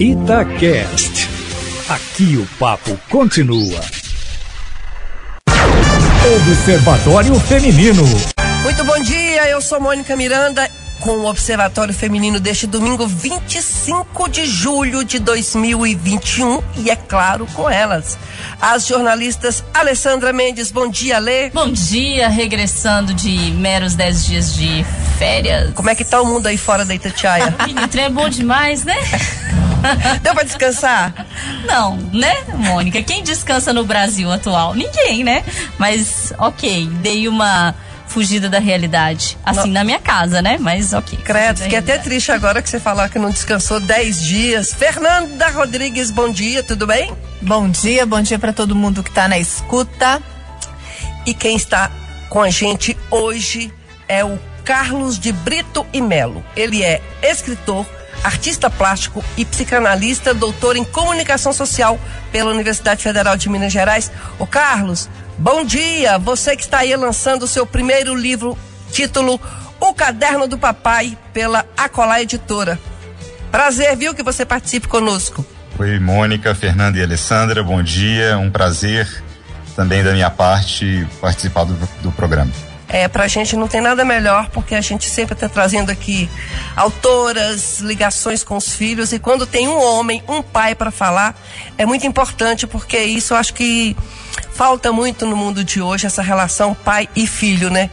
Itacast. Aqui o papo continua. Observatório Feminino. Muito bom dia, eu sou Mônica Miranda com o Observatório Feminino deste domingo 25 de julho de 2021 e é claro com elas as jornalistas Alessandra Mendes. Bom dia, Lê. Bom dia, regressando de meros 10 dias de férias. Como é que tá o mundo aí fora da Itatiaia? Menino, é bom demais, né? Deu pra descansar? Não, né, Mônica? Quem descansa no Brasil atual? Ninguém, né? Mas, ok, dei uma fugida da realidade. Assim, não. na minha casa, né? Mas ok. Credo, fiquei até triste agora que você falar que não descansou 10 dias. Fernanda Rodrigues, bom dia, tudo bem? Bom dia, bom dia para todo mundo que tá na escuta. E quem está com a gente hoje é o Carlos de Brito e Melo. Ele é escritor, artista plástico e psicanalista, doutor em comunicação social pela Universidade Federal de Minas Gerais. O Carlos, bom dia! Você que está aí lançando o seu primeiro livro, título O Caderno do Papai, pela Acolá Editora. Prazer, viu, que você participe conosco. Oi, Mônica, Fernanda e Alessandra, bom dia. Um prazer também da minha parte participar do, do programa. É, pra gente não tem nada melhor, porque a gente sempre está trazendo aqui autoras, ligações com os filhos, e quando tem um homem, um pai para falar, é muito importante, porque isso eu acho que falta muito no mundo de hoje, essa relação pai e filho, né?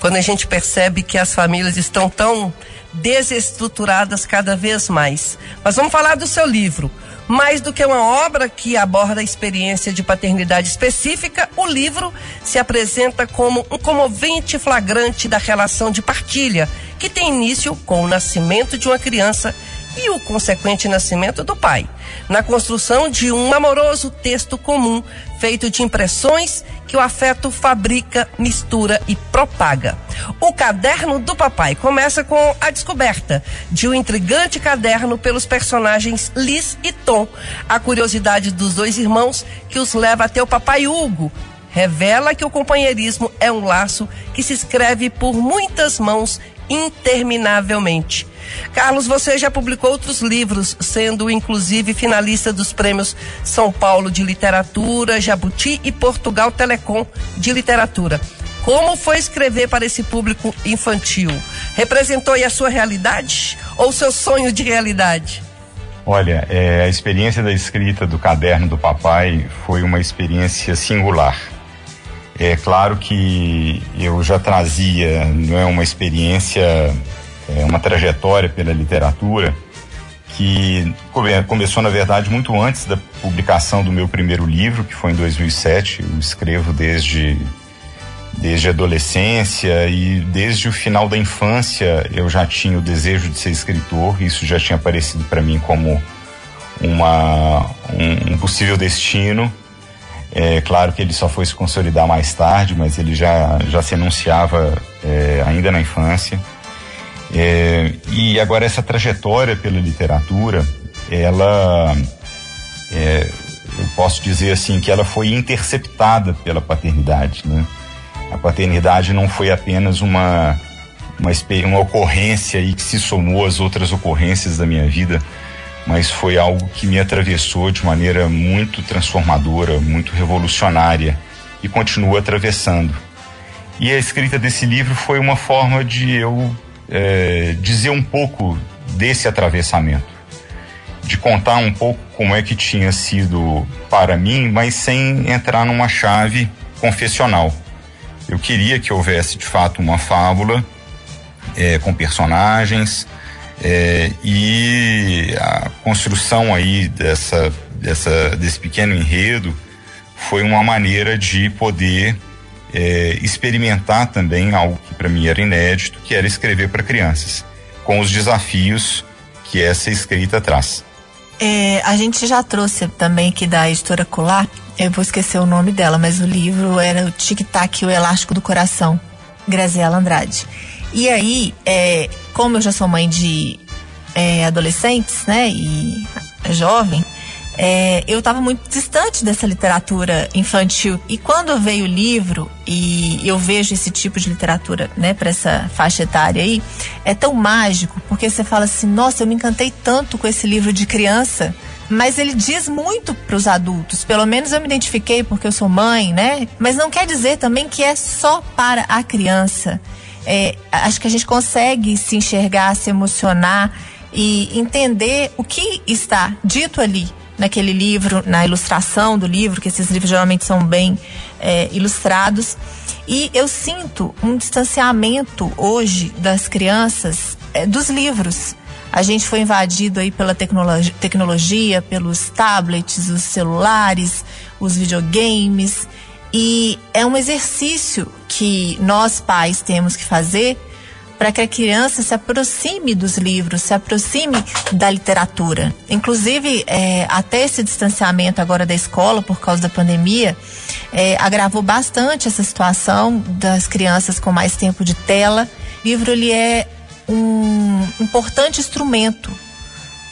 Quando a gente percebe que as famílias estão tão desestruturadas cada vez mais. Mas vamos falar do seu livro. Mais do que uma obra que aborda a experiência de paternidade específica, o livro se apresenta como um comovente flagrante da relação de partilha, que tem início com o nascimento de uma criança e o consequente nascimento do pai, na construção de um amoroso texto comum feito de impressões que o afeto fabrica, mistura e propaga. O caderno do papai começa com a descoberta de um intrigante caderno pelos personagens Liz e Tom, a curiosidade dos dois irmãos que os leva até o papai Hugo, revela que o companheirismo é um laço que se escreve por muitas mãos interminavelmente. Carlos, você já publicou outros livros, sendo inclusive finalista dos prêmios São Paulo de Literatura, Jabuti e Portugal Telecom de Literatura. Como foi escrever para esse público infantil? Representou a sua realidade ou seu sonho de realidade? Olha, é, a experiência da escrita do caderno do papai foi uma experiência singular. É claro que eu já trazia não é uma experiência, é uma trajetória pela literatura que come, começou na verdade muito antes da publicação do meu primeiro livro, que foi em 2007. Eu escrevo desde desde a adolescência e desde o final da infância eu já tinha o desejo de ser escritor. Isso já tinha aparecido para mim como uma um, um possível destino. É claro que ele só foi se consolidar mais tarde, mas ele já, já se anunciava é, ainda na infância. É, e agora essa trajetória pela literatura, ela, é, eu posso dizer assim que ela foi interceptada pela paternidade, né? A paternidade não foi apenas uma uma, uma ocorrência aí que se somou às outras ocorrências da minha vida, mas foi algo que me atravessou de maneira muito transformadora, muito revolucionária e continua atravessando. E a escrita desse livro foi uma forma de eu é, dizer um pouco desse atravessamento, de contar um pouco como é que tinha sido para mim, mas sem entrar numa chave confessional. Eu queria que houvesse de fato uma fábula é, com personagens, é, e a construção aí dessa, dessa, desse pequeno enredo foi uma maneira de poder é, experimentar também algo que para mim era inédito, que era escrever para crianças, com os desafios que essa escrita traz. É, a gente já trouxe também aqui da editora Colar, eu vou esquecer o nome dela, mas o livro era o Tic Tac, o Elástico do Coração, Graziela Andrade. E aí, é, como eu já sou mãe de é, adolescentes, né, e jovem, é, eu estava muito distante dessa literatura infantil. E quando veio o livro, e eu vejo esse tipo de literatura, né, para essa faixa etária aí, é tão mágico, porque você fala assim: nossa, eu me encantei tanto com esse livro de criança mas ele diz muito para os adultos. Pelo menos eu me identifiquei porque eu sou mãe, né? Mas não quer dizer também que é só para a criança. É, acho que a gente consegue se enxergar, se emocionar e entender o que está dito ali naquele livro, na ilustração do livro, que esses livros geralmente são bem é, ilustrados. E eu sinto um distanciamento hoje das crianças é, dos livros. A gente foi invadido aí pela tecnologia, tecnologia, pelos tablets, os celulares, os videogames. E é um exercício que nós pais temos que fazer para que a criança se aproxime dos livros, se aproxime da literatura. Inclusive, é, até esse distanciamento agora da escola por causa da pandemia, é, agravou bastante essa situação das crianças com mais tempo de tela. O livro ele é um importante instrumento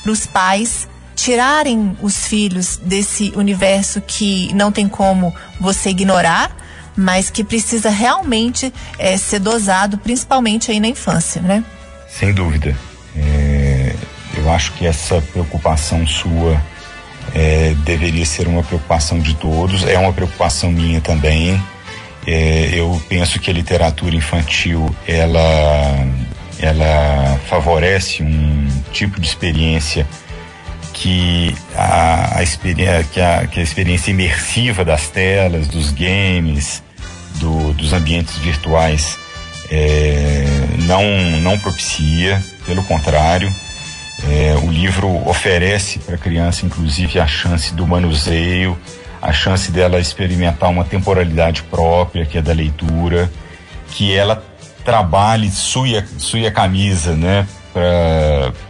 para os pais tirarem os filhos desse universo que não tem como você ignorar, mas que precisa realmente é, ser dosado, principalmente aí na infância, né? Sem dúvida. É, eu acho que essa preocupação sua é, deveria ser uma preocupação de todos, é uma preocupação minha também. É, eu penso que a literatura infantil ela ela favorece um tipo de experiência que a, a, experiência, que a, que a experiência imersiva das telas, dos games, dos ambientes virtuais é, não, não propicia, pelo contrário, é, o livro oferece para a criança, inclusive, a chance do manuseio, a chance dela experimentar uma temporalidade própria, que é da leitura, que ela trabalhe, sue, sue a camisa, né?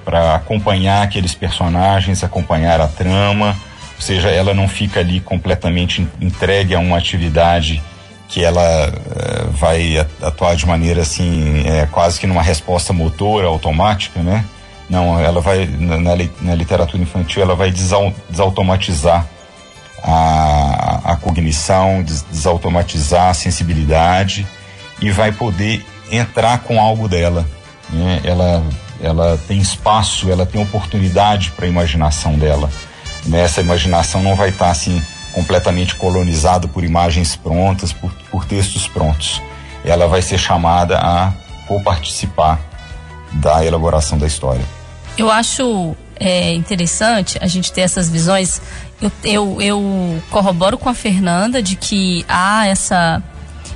Para acompanhar aqueles personagens, acompanhar a trama, ou seja, ela não fica ali completamente entregue a uma atividade que ela uh, vai atuar de maneira assim, é, quase que numa resposta motora automática, né? Não, ela vai, na, na literatura infantil, ela vai desau, desautomatizar a, a cognição, des, desautomatizar a sensibilidade e vai poder entrar com algo dela. Né? Ela, ela tem espaço, ela tem oportunidade para a imaginação dela. Nessa imaginação não vai estar tá, assim completamente colonizada por imagens prontas, por, por textos prontos. Ela vai ser chamada a co-participar da elaboração da história. Eu acho é, interessante a gente ter essas visões. Eu, eu, eu corroboro com a Fernanda de que há essa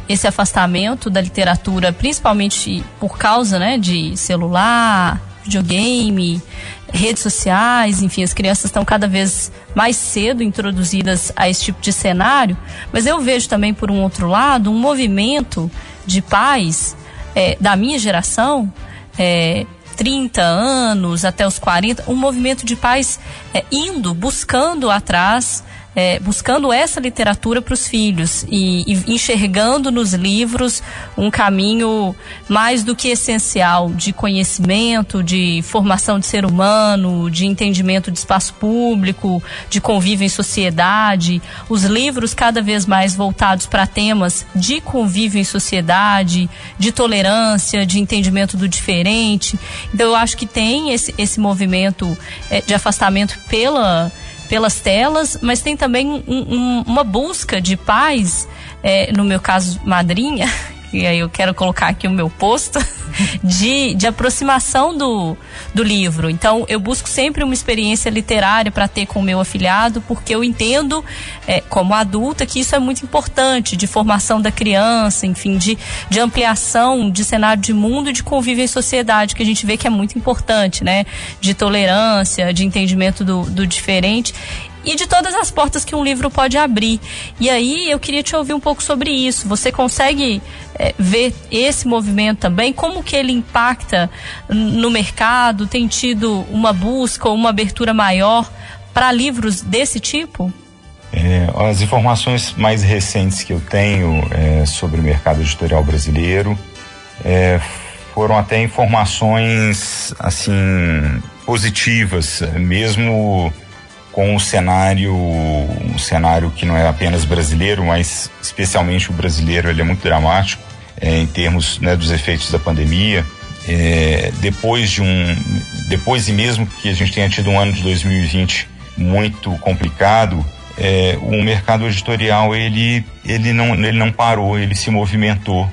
esse afastamento da literatura, principalmente por causa né, de celular, videogame, redes sociais, enfim, as crianças estão cada vez mais cedo introduzidas a esse tipo de cenário, mas eu vejo também, por um outro lado, um movimento de pais é, da minha geração, é, 30 anos até os 40, um movimento de pais é, indo, buscando atrás é, buscando essa literatura para os filhos e, e, enxergando nos livros um caminho mais do que essencial de conhecimento, de formação de ser humano, de entendimento de espaço público, de convívio em sociedade. Os livros cada vez mais voltados para temas de convívio em sociedade, de tolerância, de entendimento do diferente. Então eu acho que tem esse, esse movimento é, de afastamento pela pelas telas, mas tem também um, um, uma busca de pais, é, no meu caso, madrinha, e aí eu quero colocar aqui o meu posto, de, de aproximação do, do livro. Então, eu busco sempre uma experiência literária para ter com o meu afilhado, porque eu entendo, é, como adulta, que isso é muito importante, de formação da criança, enfim, de, de ampliação de cenário de mundo e de convívio em sociedade, que a gente vê que é muito importante, né? De tolerância, de entendimento do, do diferente e de todas as portas que um livro pode abrir. E aí eu queria te ouvir um pouco sobre isso. Você consegue é, ver esse movimento também? Como que ele impacta no mercado? Tem tido uma busca ou uma abertura maior para livros desse tipo? É, as informações mais recentes que eu tenho é, sobre o mercado editorial brasileiro é, foram até informações assim positivas, mesmo com o cenário, um cenário que não é apenas brasileiro, mas especialmente o brasileiro, ele é muito dramático é, em termos né, dos efeitos da pandemia. É, depois de um, depois e mesmo que a gente tenha tido um ano de 2020 muito complicado, é, o mercado editorial ele, ele, não, ele não parou, ele se movimentou,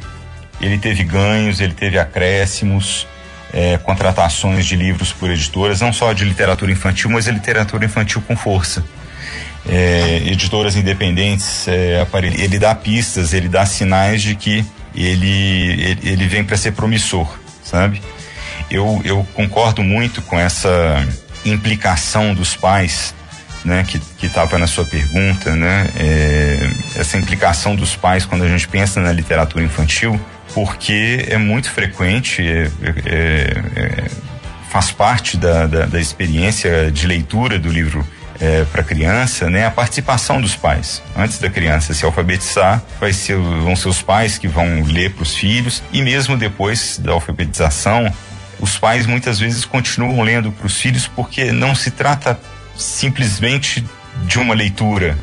ele teve ganhos, ele teve acréscimos, é, contratações de livros por editoras, não só de literatura infantil, mas de literatura infantil com força. É, editoras independentes, é, ele dá pistas, ele dá sinais de que ele, ele, ele vem para ser promissor, sabe? Eu, eu concordo muito com essa implicação dos pais, né, que estava na sua pergunta, né, é, essa implicação dos pais quando a gente pensa na literatura infantil, porque é muito frequente, é, é, é, faz parte da, da, da, experiência de leitura do livro é, para criança, né, a participação dos pais. Antes da criança se alfabetizar, vai ser, vão ser os pais que vão ler para os filhos e mesmo depois da alfabetização, os pais muitas vezes continuam lendo para os filhos porque não se trata simplesmente de uma leitura,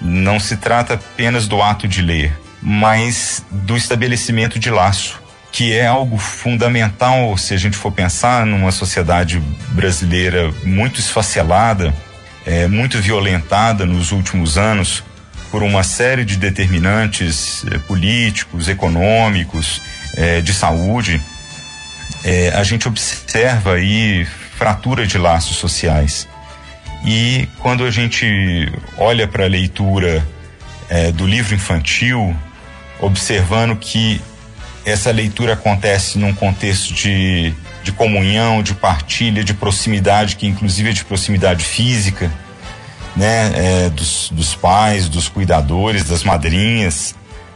não se trata apenas do ato de ler mas do estabelecimento de laço, que é algo fundamental se a gente for pensar numa sociedade brasileira muito esfacelada, é, muito violentada nos últimos anos por uma série de determinantes é, políticos, econômicos, é, de saúde. É, a gente observa aí fratura de laços sociais. E quando a gente olha para a leitura é, do livro infantil, observando que essa leitura acontece num contexto de, de comunhão, de partilha, de proximidade, que inclusive é de proximidade física, né, é, dos, dos pais, dos cuidadores, das madrinhas,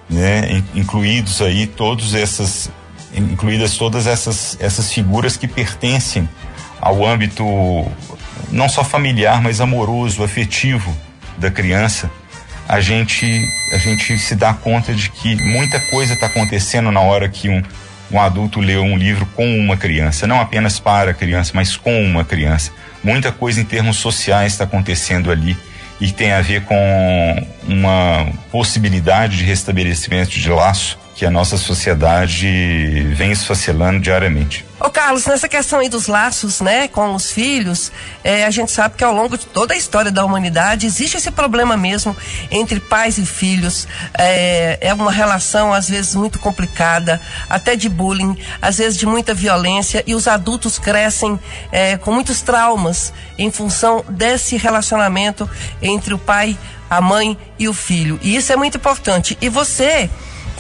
né, incluídos aí todos essas, incluídas todas essas, essas figuras que pertencem ao âmbito não só familiar, mas amoroso, afetivo da criança a gente, a gente se dá conta de que muita coisa está acontecendo na hora que um, um adulto lê um livro com uma criança, não apenas para a criança, mas com uma criança. Muita coisa em termos sociais está acontecendo ali e tem a ver com uma possibilidade de restabelecimento de laço que a nossa sociedade vem esfacelando diariamente. Ô Carlos, nessa questão aí dos laços, né, com os filhos, é, a gente sabe que ao longo de toda a história da humanidade existe esse problema mesmo entre pais e filhos. É, é uma relação às vezes muito complicada, até de bullying, às vezes de muita violência e os adultos crescem é, com muitos traumas em função desse relacionamento entre o pai, a mãe e o filho. E isso é muito importante. E você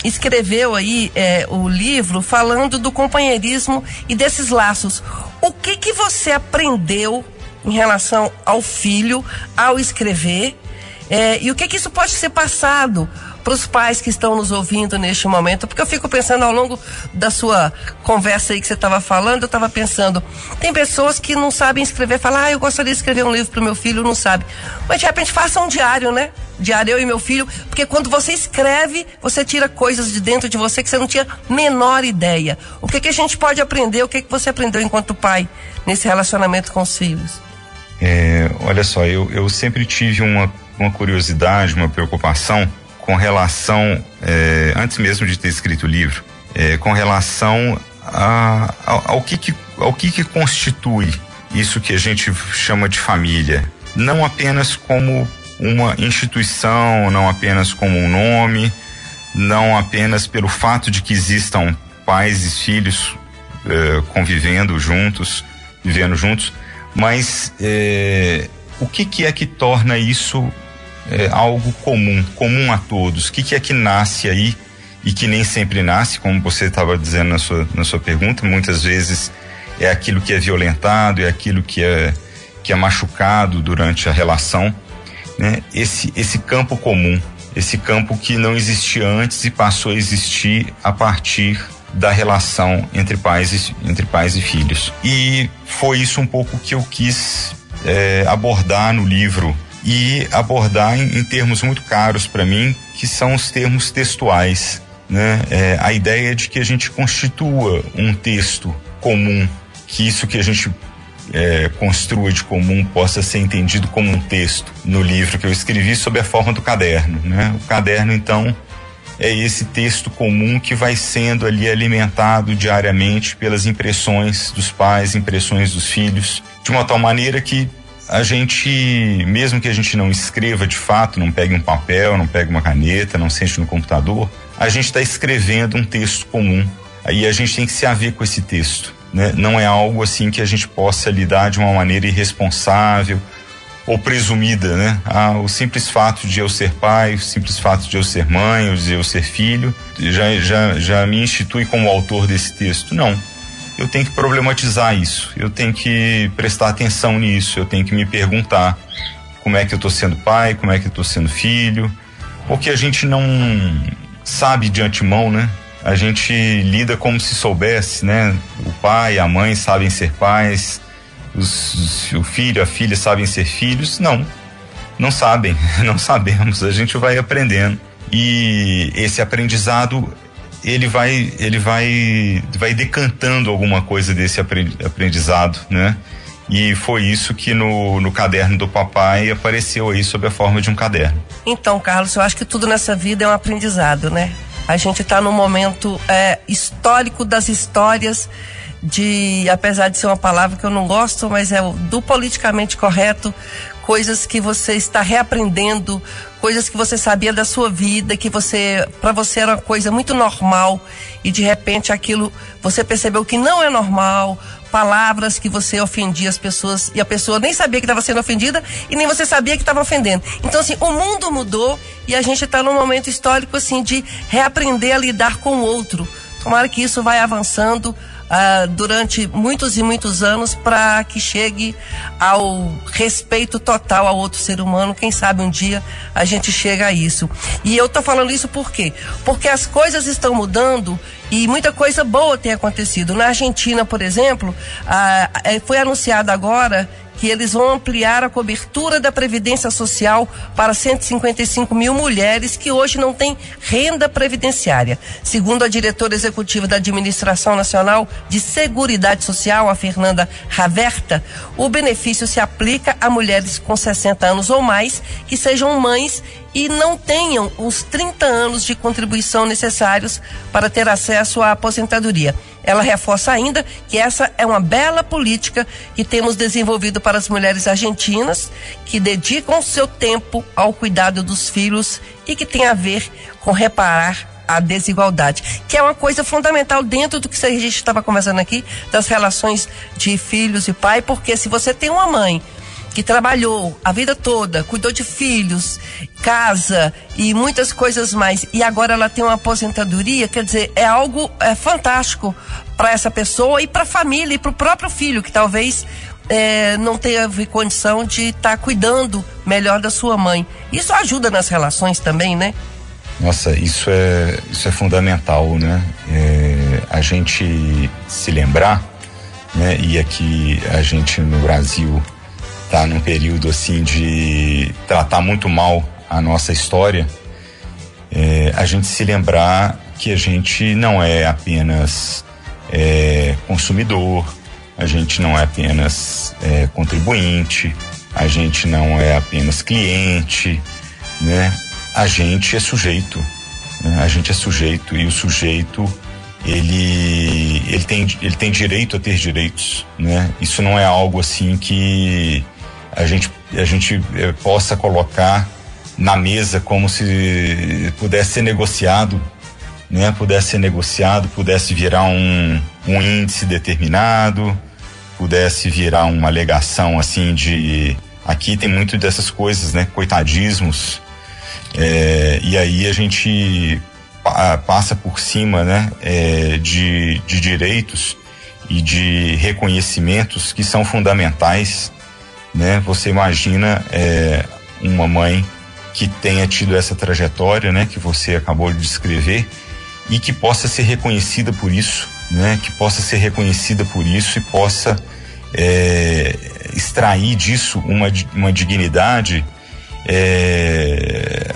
escreveu aí é, o livro falando do companheirismo e desses laços. O que que você aprendeu em relação ao filho ao escrever? É, e o que que isso pode ser passado para os pais que estão nos ouvindo neste momento, porque eu fico pensando ao longo da sua conversa aí que você estava falando, eu estava pensando, tem pessoas que não sabem escrever, falam, ah, eu gostaria de escrever um livro para o meu filho, não sabe. Mas de repente faça um diário, né? Diário eu e meu filho, porque quando você escreve, você tira coisas de dentro de você que você não tinha menor ideia. O que que a gente pode aprender? O que que você aprendeu enquanto pai nesse relacionamento com os filhos? É, olha só, eu, eu sempre tive uma, uma curiosidade, uma preocupação com relação, é, antes mesmo de ter escrito o livro, é, com relação a, ao, ao, que, que, ao que, que constitui isso que a gente chama de família. Não apenas como uma instituição, não apenas como um nome, não apenas pelo fato de que existam pais e filhos é, convivendo juntos, vivendo juntos, mas é, o que, que é que torna isso é, algo comum, comum a todos. O que, que é que nasce aí e que nem sempre nasce, como você estava dizendo na sua, na sua pergunta, muitas vezes é aquilo que é violentado, é aquilo que é, que é machucado durante a relação. Né? Esse, esse campo comum, esse campo que não existia antes e passou a existir a partir da relação entre pais e, entre pais e filhos. E foi isso um pouco que eu quis é, abordar no livro e abordar em, em termos muito caros para mim, que são os termos textuais. Né? É, a ideia de que a gente constitua um texto comum, que isso que a gente é, construa de comum possa ser entendido como um texto no livro que eu escrevi sob a forma do caderno, né? O caderno então é esse texto comum que vai sendo ali alimentado diariamente pelas impressões dos pais, impressões dos filhos, de uma tal maneira que a gente, mesmo que a gente não escreva de fato, não pegue um papel, não pegue uma caneta, não sente no computador, a gente está escrevendo um texto comum. Aí a gente tem que se haver com esse texto. Né? Não é algo assim que a gente possa lidar de uma maneira irresponsável ou presumida, né? Ah, o simples fato de eu ser pai, o simples fato de eu ser mãe, ou de eu ser filho, já, já, já me institui como autor desse texto. Não. Eu tenho que problematizar isso, eu tenho que prestar atenção nisso, eu tenho que me perguntar como é que eu estou sendo pai, como é que eu estou sendo filho, porque a gente não sabe de antemão, né? A gente lida como se soubesse, né? O pai, a mãe sabem ser pais, os, o filho, a filha sabem ser filhos. Não, não sabem, não sabemos. A gente vai aprendendo e esse aprendizado ele vai ele vai vai decantando alguma coisa desse aprendizado, né? E foi isso que no, no caderno do papai apareceu aí sob a forma de um caderno. Então, Carlos, eu acho que tudo nessa vida é um aprendizado, né? A gente está num momento é, histórico das histórias de, apesar de ser uma palavra que eu não gosto, mas é do politicamente correto, coisas que você está reaprendendo, coisas que você sabia da sua vida, que você, para você era uma coisa muito normal e de repente aquilo você percebeu que não é normal, palavras que você ofendia as pessoas e a pessoa nem sabia que estava sendo ofendida e nem você sabia que estava ofendendo. Então assim, o mundo mudou e a gente está num momento histórico assim de reaprender a lidar com o outro. Tomara que isso vai avançando uh, durante muitos e muitos anos para que chegue ao respeito total ao outro ser humano. Quem sabe um dia a gente chega a isso. E eu tô falando isso por quê? Porque as coisas estão mudando e muita coisa boa tem acontecido. Na Argentina, por exemplo, uh, foi anunciado agora que eles vão ampliar a cobertura da Previdência Social para 155 mil mulheres que hoje não têm renda previdenciária. Segundo a diretora executiva da Administração Nacional de Seguridade Social, a Fernanda Raverta, o benefício se aplica a mulheres com 60 anos ou mais que sejam mães e não tenham os 30 anos de contribuição necessários para ter acesso à aposentadoria. Ela reforça ainda que essa é uma bela política que temos desenvolvido para as mulheres argentinas que dedicam seu tempo ao cuidado dos filhos e que tem a ver com reparar a desigualdade, que é uma coisa fundamental dentro do que a gente estava conversando aqui, das relações de filhos e pai, porque se você tem uma mãe que trabalhou a vida toda, cuidou de filhos, casa e muitas coisas mais, e agora ela tem uma aposentadoria, quer dizer, é algo é, fantástico para essa pessoa e para a família e para o próprio filho, que talvez é, não tenha condição de estar tá cuidando melhor da sua mãe. Isso ajuda nas relações também, né? Nossa, isso é, isso é fundamental, né? É, a gente se lembrar, né? E aqui a gente no Brasil tá num período assim de tratar muito mal a nossa história, é, a gente se lembrar que a gente não é apenas é, consumidor, a gente não é apenas é, contribuinte, a gente não é apenas cliente, né? A gente é sujeito, né? a gente é sujeito e o sujeito ele ele tem ele tem direito a ter direitos, né? Isso não é algo assim que a gente, a gente eh, possa colocar na mesa como se pudesse ser negociado, né? Pudesse ser negociado, pudesse virar um, um índice determinado, pudesse virar uma alegação assim de aqui tem muito dessas coisas, né? Coitadismos. É, e aí a gente pa, passa por cima, né? É, de, de direitos e de reconhecimentos que são fundamentais né? Você imagina é, uma mãe que tenha tido essa trajetória, né? Que você acabou de descrever e que possa ser reconhecida por isso, né? Que possa ser reconhecida por isso e possa é, extrair disso uma, uma dignidade é,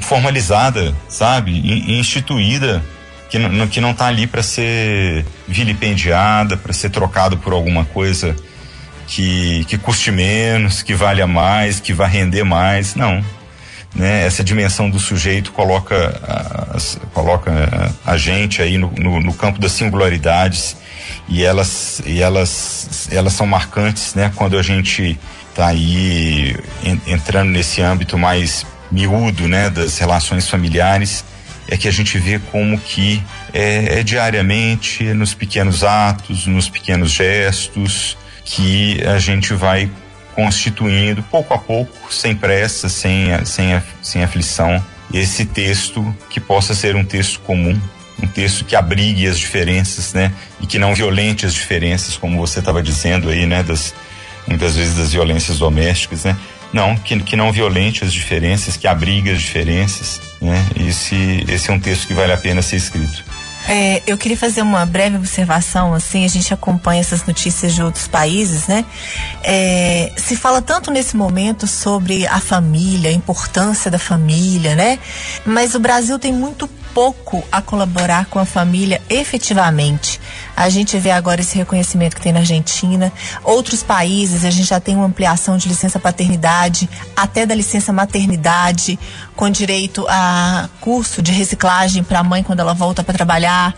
formalizada, sabe? instituída que não, que não tá ali para ser vilipendiada, para ser trocado por alguma coisa que, que custe menos, que valha mais, que vai render mais. Não. Né? Essa dimensão do sujeito coloca a, coloca a gente aí no, no, no, campo das singularidades e elas, e elas, elas são marcantes né? quando a gente está aí en, entrando nesse âmbito mais miúdo né? das relações familiares é que a gente vê como que é, é diariamente, nos pequenos atos, nos pequenos gestos, que a gente vai constituindo pouco a pouco, sem pressa, sem, sem, sem aflição, esse texto que possa ser um texto comum, um texto que abrigue as diferenças, né? E que não violente as diferenças, como você estava dizendo aí, né? Das, muitas vezes das violências domésticas, né? Não, que, que não violente as diferenças, que abrigue as diferenças, né? Esse, esse é um texto que vale a pena ser escrito. É, eu queria fazer uma breve observação, assim, a gente acompanha essas notícias de outros países, né? É, se fala tanto nesse momento sobre a família, a importância da família, né? Mas o Brasil tem muito pouco a colaborar com a família efetivamente. A gente vê agora esse reconhecimento que tem na Argentina. Outros países, a gente já tem uma ampliação de licença paternidade, até da licença maternidade, com direito a curso de reciclagem para a mãe quando ela volta para trabalhar.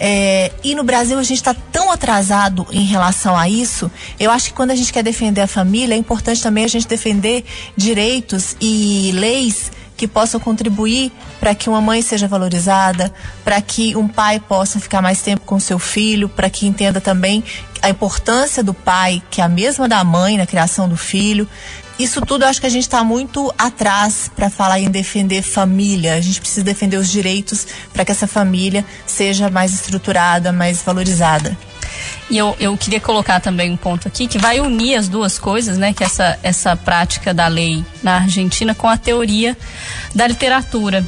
É, e no Brasil a gente está tão atrasado em relação a isso. Eu acho que quando a gente quer defender a família, é importante também a gente defender direitos e leis que possam contribuir para que uma mãe seja valorizada, para que um pai possa ficar mais tempo com seu filho, para que entenda também a importância do pai, que é a mesma da mãe na criação do filho. Isso tudo eu acho que a gente está muito atrás para falar em defender família. A gente precisa defender os direitos para que essa família seja mais estruturada, mais valorizada. E eu, eu queria colocar também um ponto aqui que vai unir as duas coisas, né? Que é essa, essa prática da lei na Argentina com a teoria da literatura.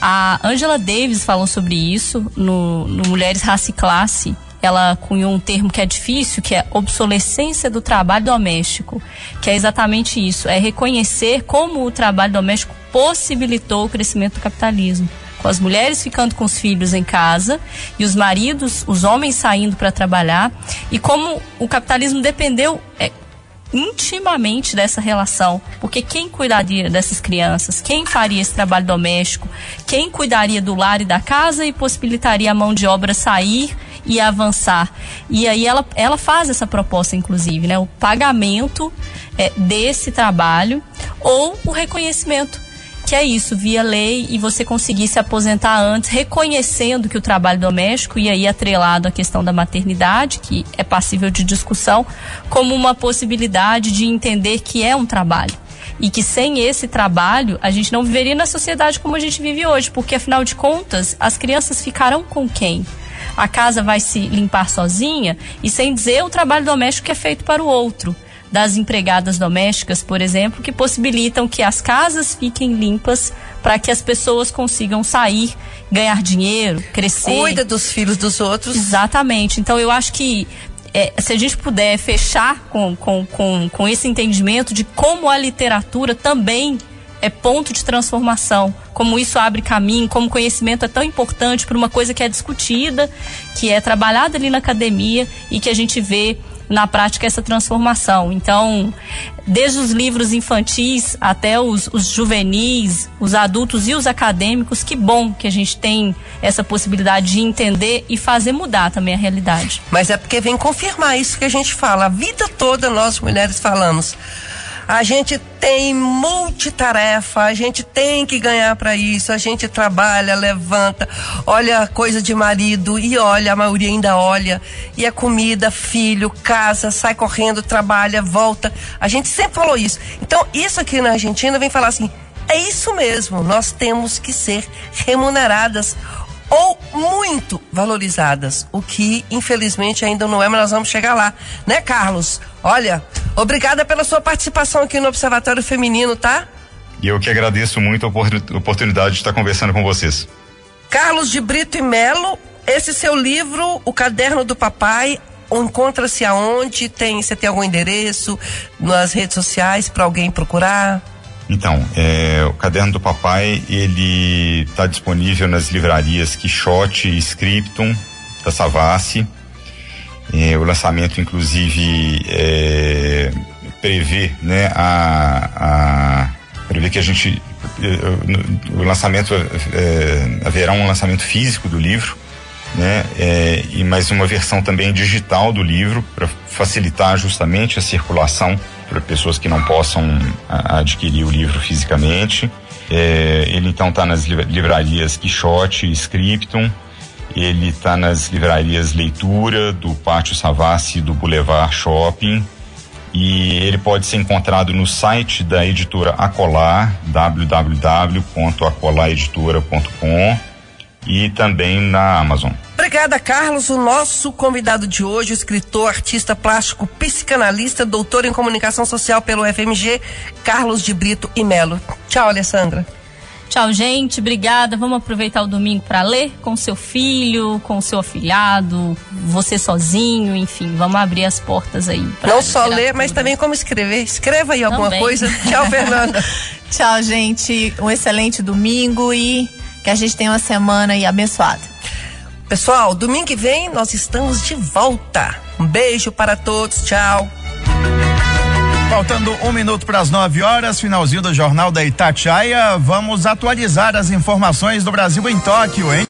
A Angela Davis falou sobre isso no, no Mulheres, Raça e Classe. Ela cunhou um termo que é difícil, que é obsolescência do trabalho doméstico, que é exatamente isso, é reconhecer como o trabalho doméstico possibilitou o crescimento do capitalismo com as mulheres ficando com os filhos em casa e os maridos, os homens saindo para trabalhar, e como o capitalismo dependeu é, intimamente dessa relação, porque quem cuidaria dessas crianças, quem faria esse trabalho doméstico, quem cuidaria do lar e da casa e possibilitaria a mão de obra sair e avançar. E aí ela, ela faz essa proposta, inclusive, né? O pagamento é, desse trabalho ou o reconhecimento que é isso, via lei e você conseguir se aposentar antes, reconhecendo que o trabalho doméstico, e aí atrelado à questão da maternidade, que é passível de discussão, como uma possibilidade de entender que é um trabalho. E que sem esse trabalho a gente não viveria na sociedade como a gente vive hoje, porque afinal de contas as crianças ficarão com quem? A casa vai se limpar sozinha e sem dizer o trabalho doméstico que é feito para o outro das empregadas domésticas, por exemplo, que possibilitam que as casas fiquem limpas para que as pessoas consigam sair, ganhar dinheiro, crescer. Cuida dos filhos dos outros. Exatamente. Então eu acho que é, se a gente puder fechar com, com, com, com esse entendimento de como a literatura também é ponto de transformação, como isso abre caminho, como conhecimento é tão importante para uma coisa que é discutida, que é trabalhada ali na academia e que a gente vê na prática essa transformação. Então, desde os livros infantis até os, os, juvenis, os adultos e os acadêmicos, que bom que a gente tem essa possibilidade de entender e fazer mudar também a realidade. Mas é porque vem confirmar isso que a gente fala. A vida toda nós mulheres falamos. A gente tem multitarefa, a gente tem que ganhar para isso, a gente trabalha, levanta, olha coisa de marido e olha, a maioria ainda olha, e a comida, filho, casa, sai correndo, trabalha, volta. A gente sempre falou isso. Então, isso aqui na Argentina vem falar assim: é isso mesmo, nós temos que ser remuneradas ou muito valorizadas, o que infelizmente ainda não é, mas nós vamos chegar lá, né, Carlos? Olha, obrigada pela sua participação aqui no Observatório Feminino, tá? E eu que agradeço muito a oportunidade de estar conversando com vocês. Carlos de Brito e Melo, esse seu livro, O Caderno do Papai, encontra-se aonde? Tem, você tem algum endereço nas redes sociais para alguém procurar? Então, é, o Caderno do Papai, ele está disponível nas livrarias Quixote e Scriptum, da Savassi. É, o lançamento, inclusive, é, prevê, né, a, a, prevê que a gente, é, o lançamento, é, haverá um lançamento físico do livro, né, é, e mais uma versão também digital do livro, para facilitar justamente a circulação para pessoas que não possam adquirir o livro fisicamente. É, ele então está nas livrarias Quixote Scriptum. Ele está nas livrarias Leitura, do Pátio Savassi do Boulevard Shopping. E ele pode ser encontrado no site da editora Acolar, www.acolareditora.com e também na Amazon. Obrigada, Carlos. O nosso convidado de hoje, o escritor, artista plástico, psicanalista, doutor em comunicação social pelo FMG, Carlos de Brito e Melo. Tchau, Alessandra. Tchau, gente. Obrigada. Vamos aproveitar o domingo para ler com seu filho, com seu afilhado, você sozinho, enfim. Vamos abrir as portas aí. Não só ler, mas também como escrever. Escreva aí alguma também. coisa. Tchau, Fernanda. Tchau, gente. Um excelente domingo e que a gente tenha uma semana aí abençoada. Pessoal, domingo que vem nós estamos de volta. Um beijo para todos. Tchau. Faltando um minuto para as 9 horas, finalzinho do Jornal da Itatiaia, vamos atualizar as informações do Brasil em Tóquio, hein?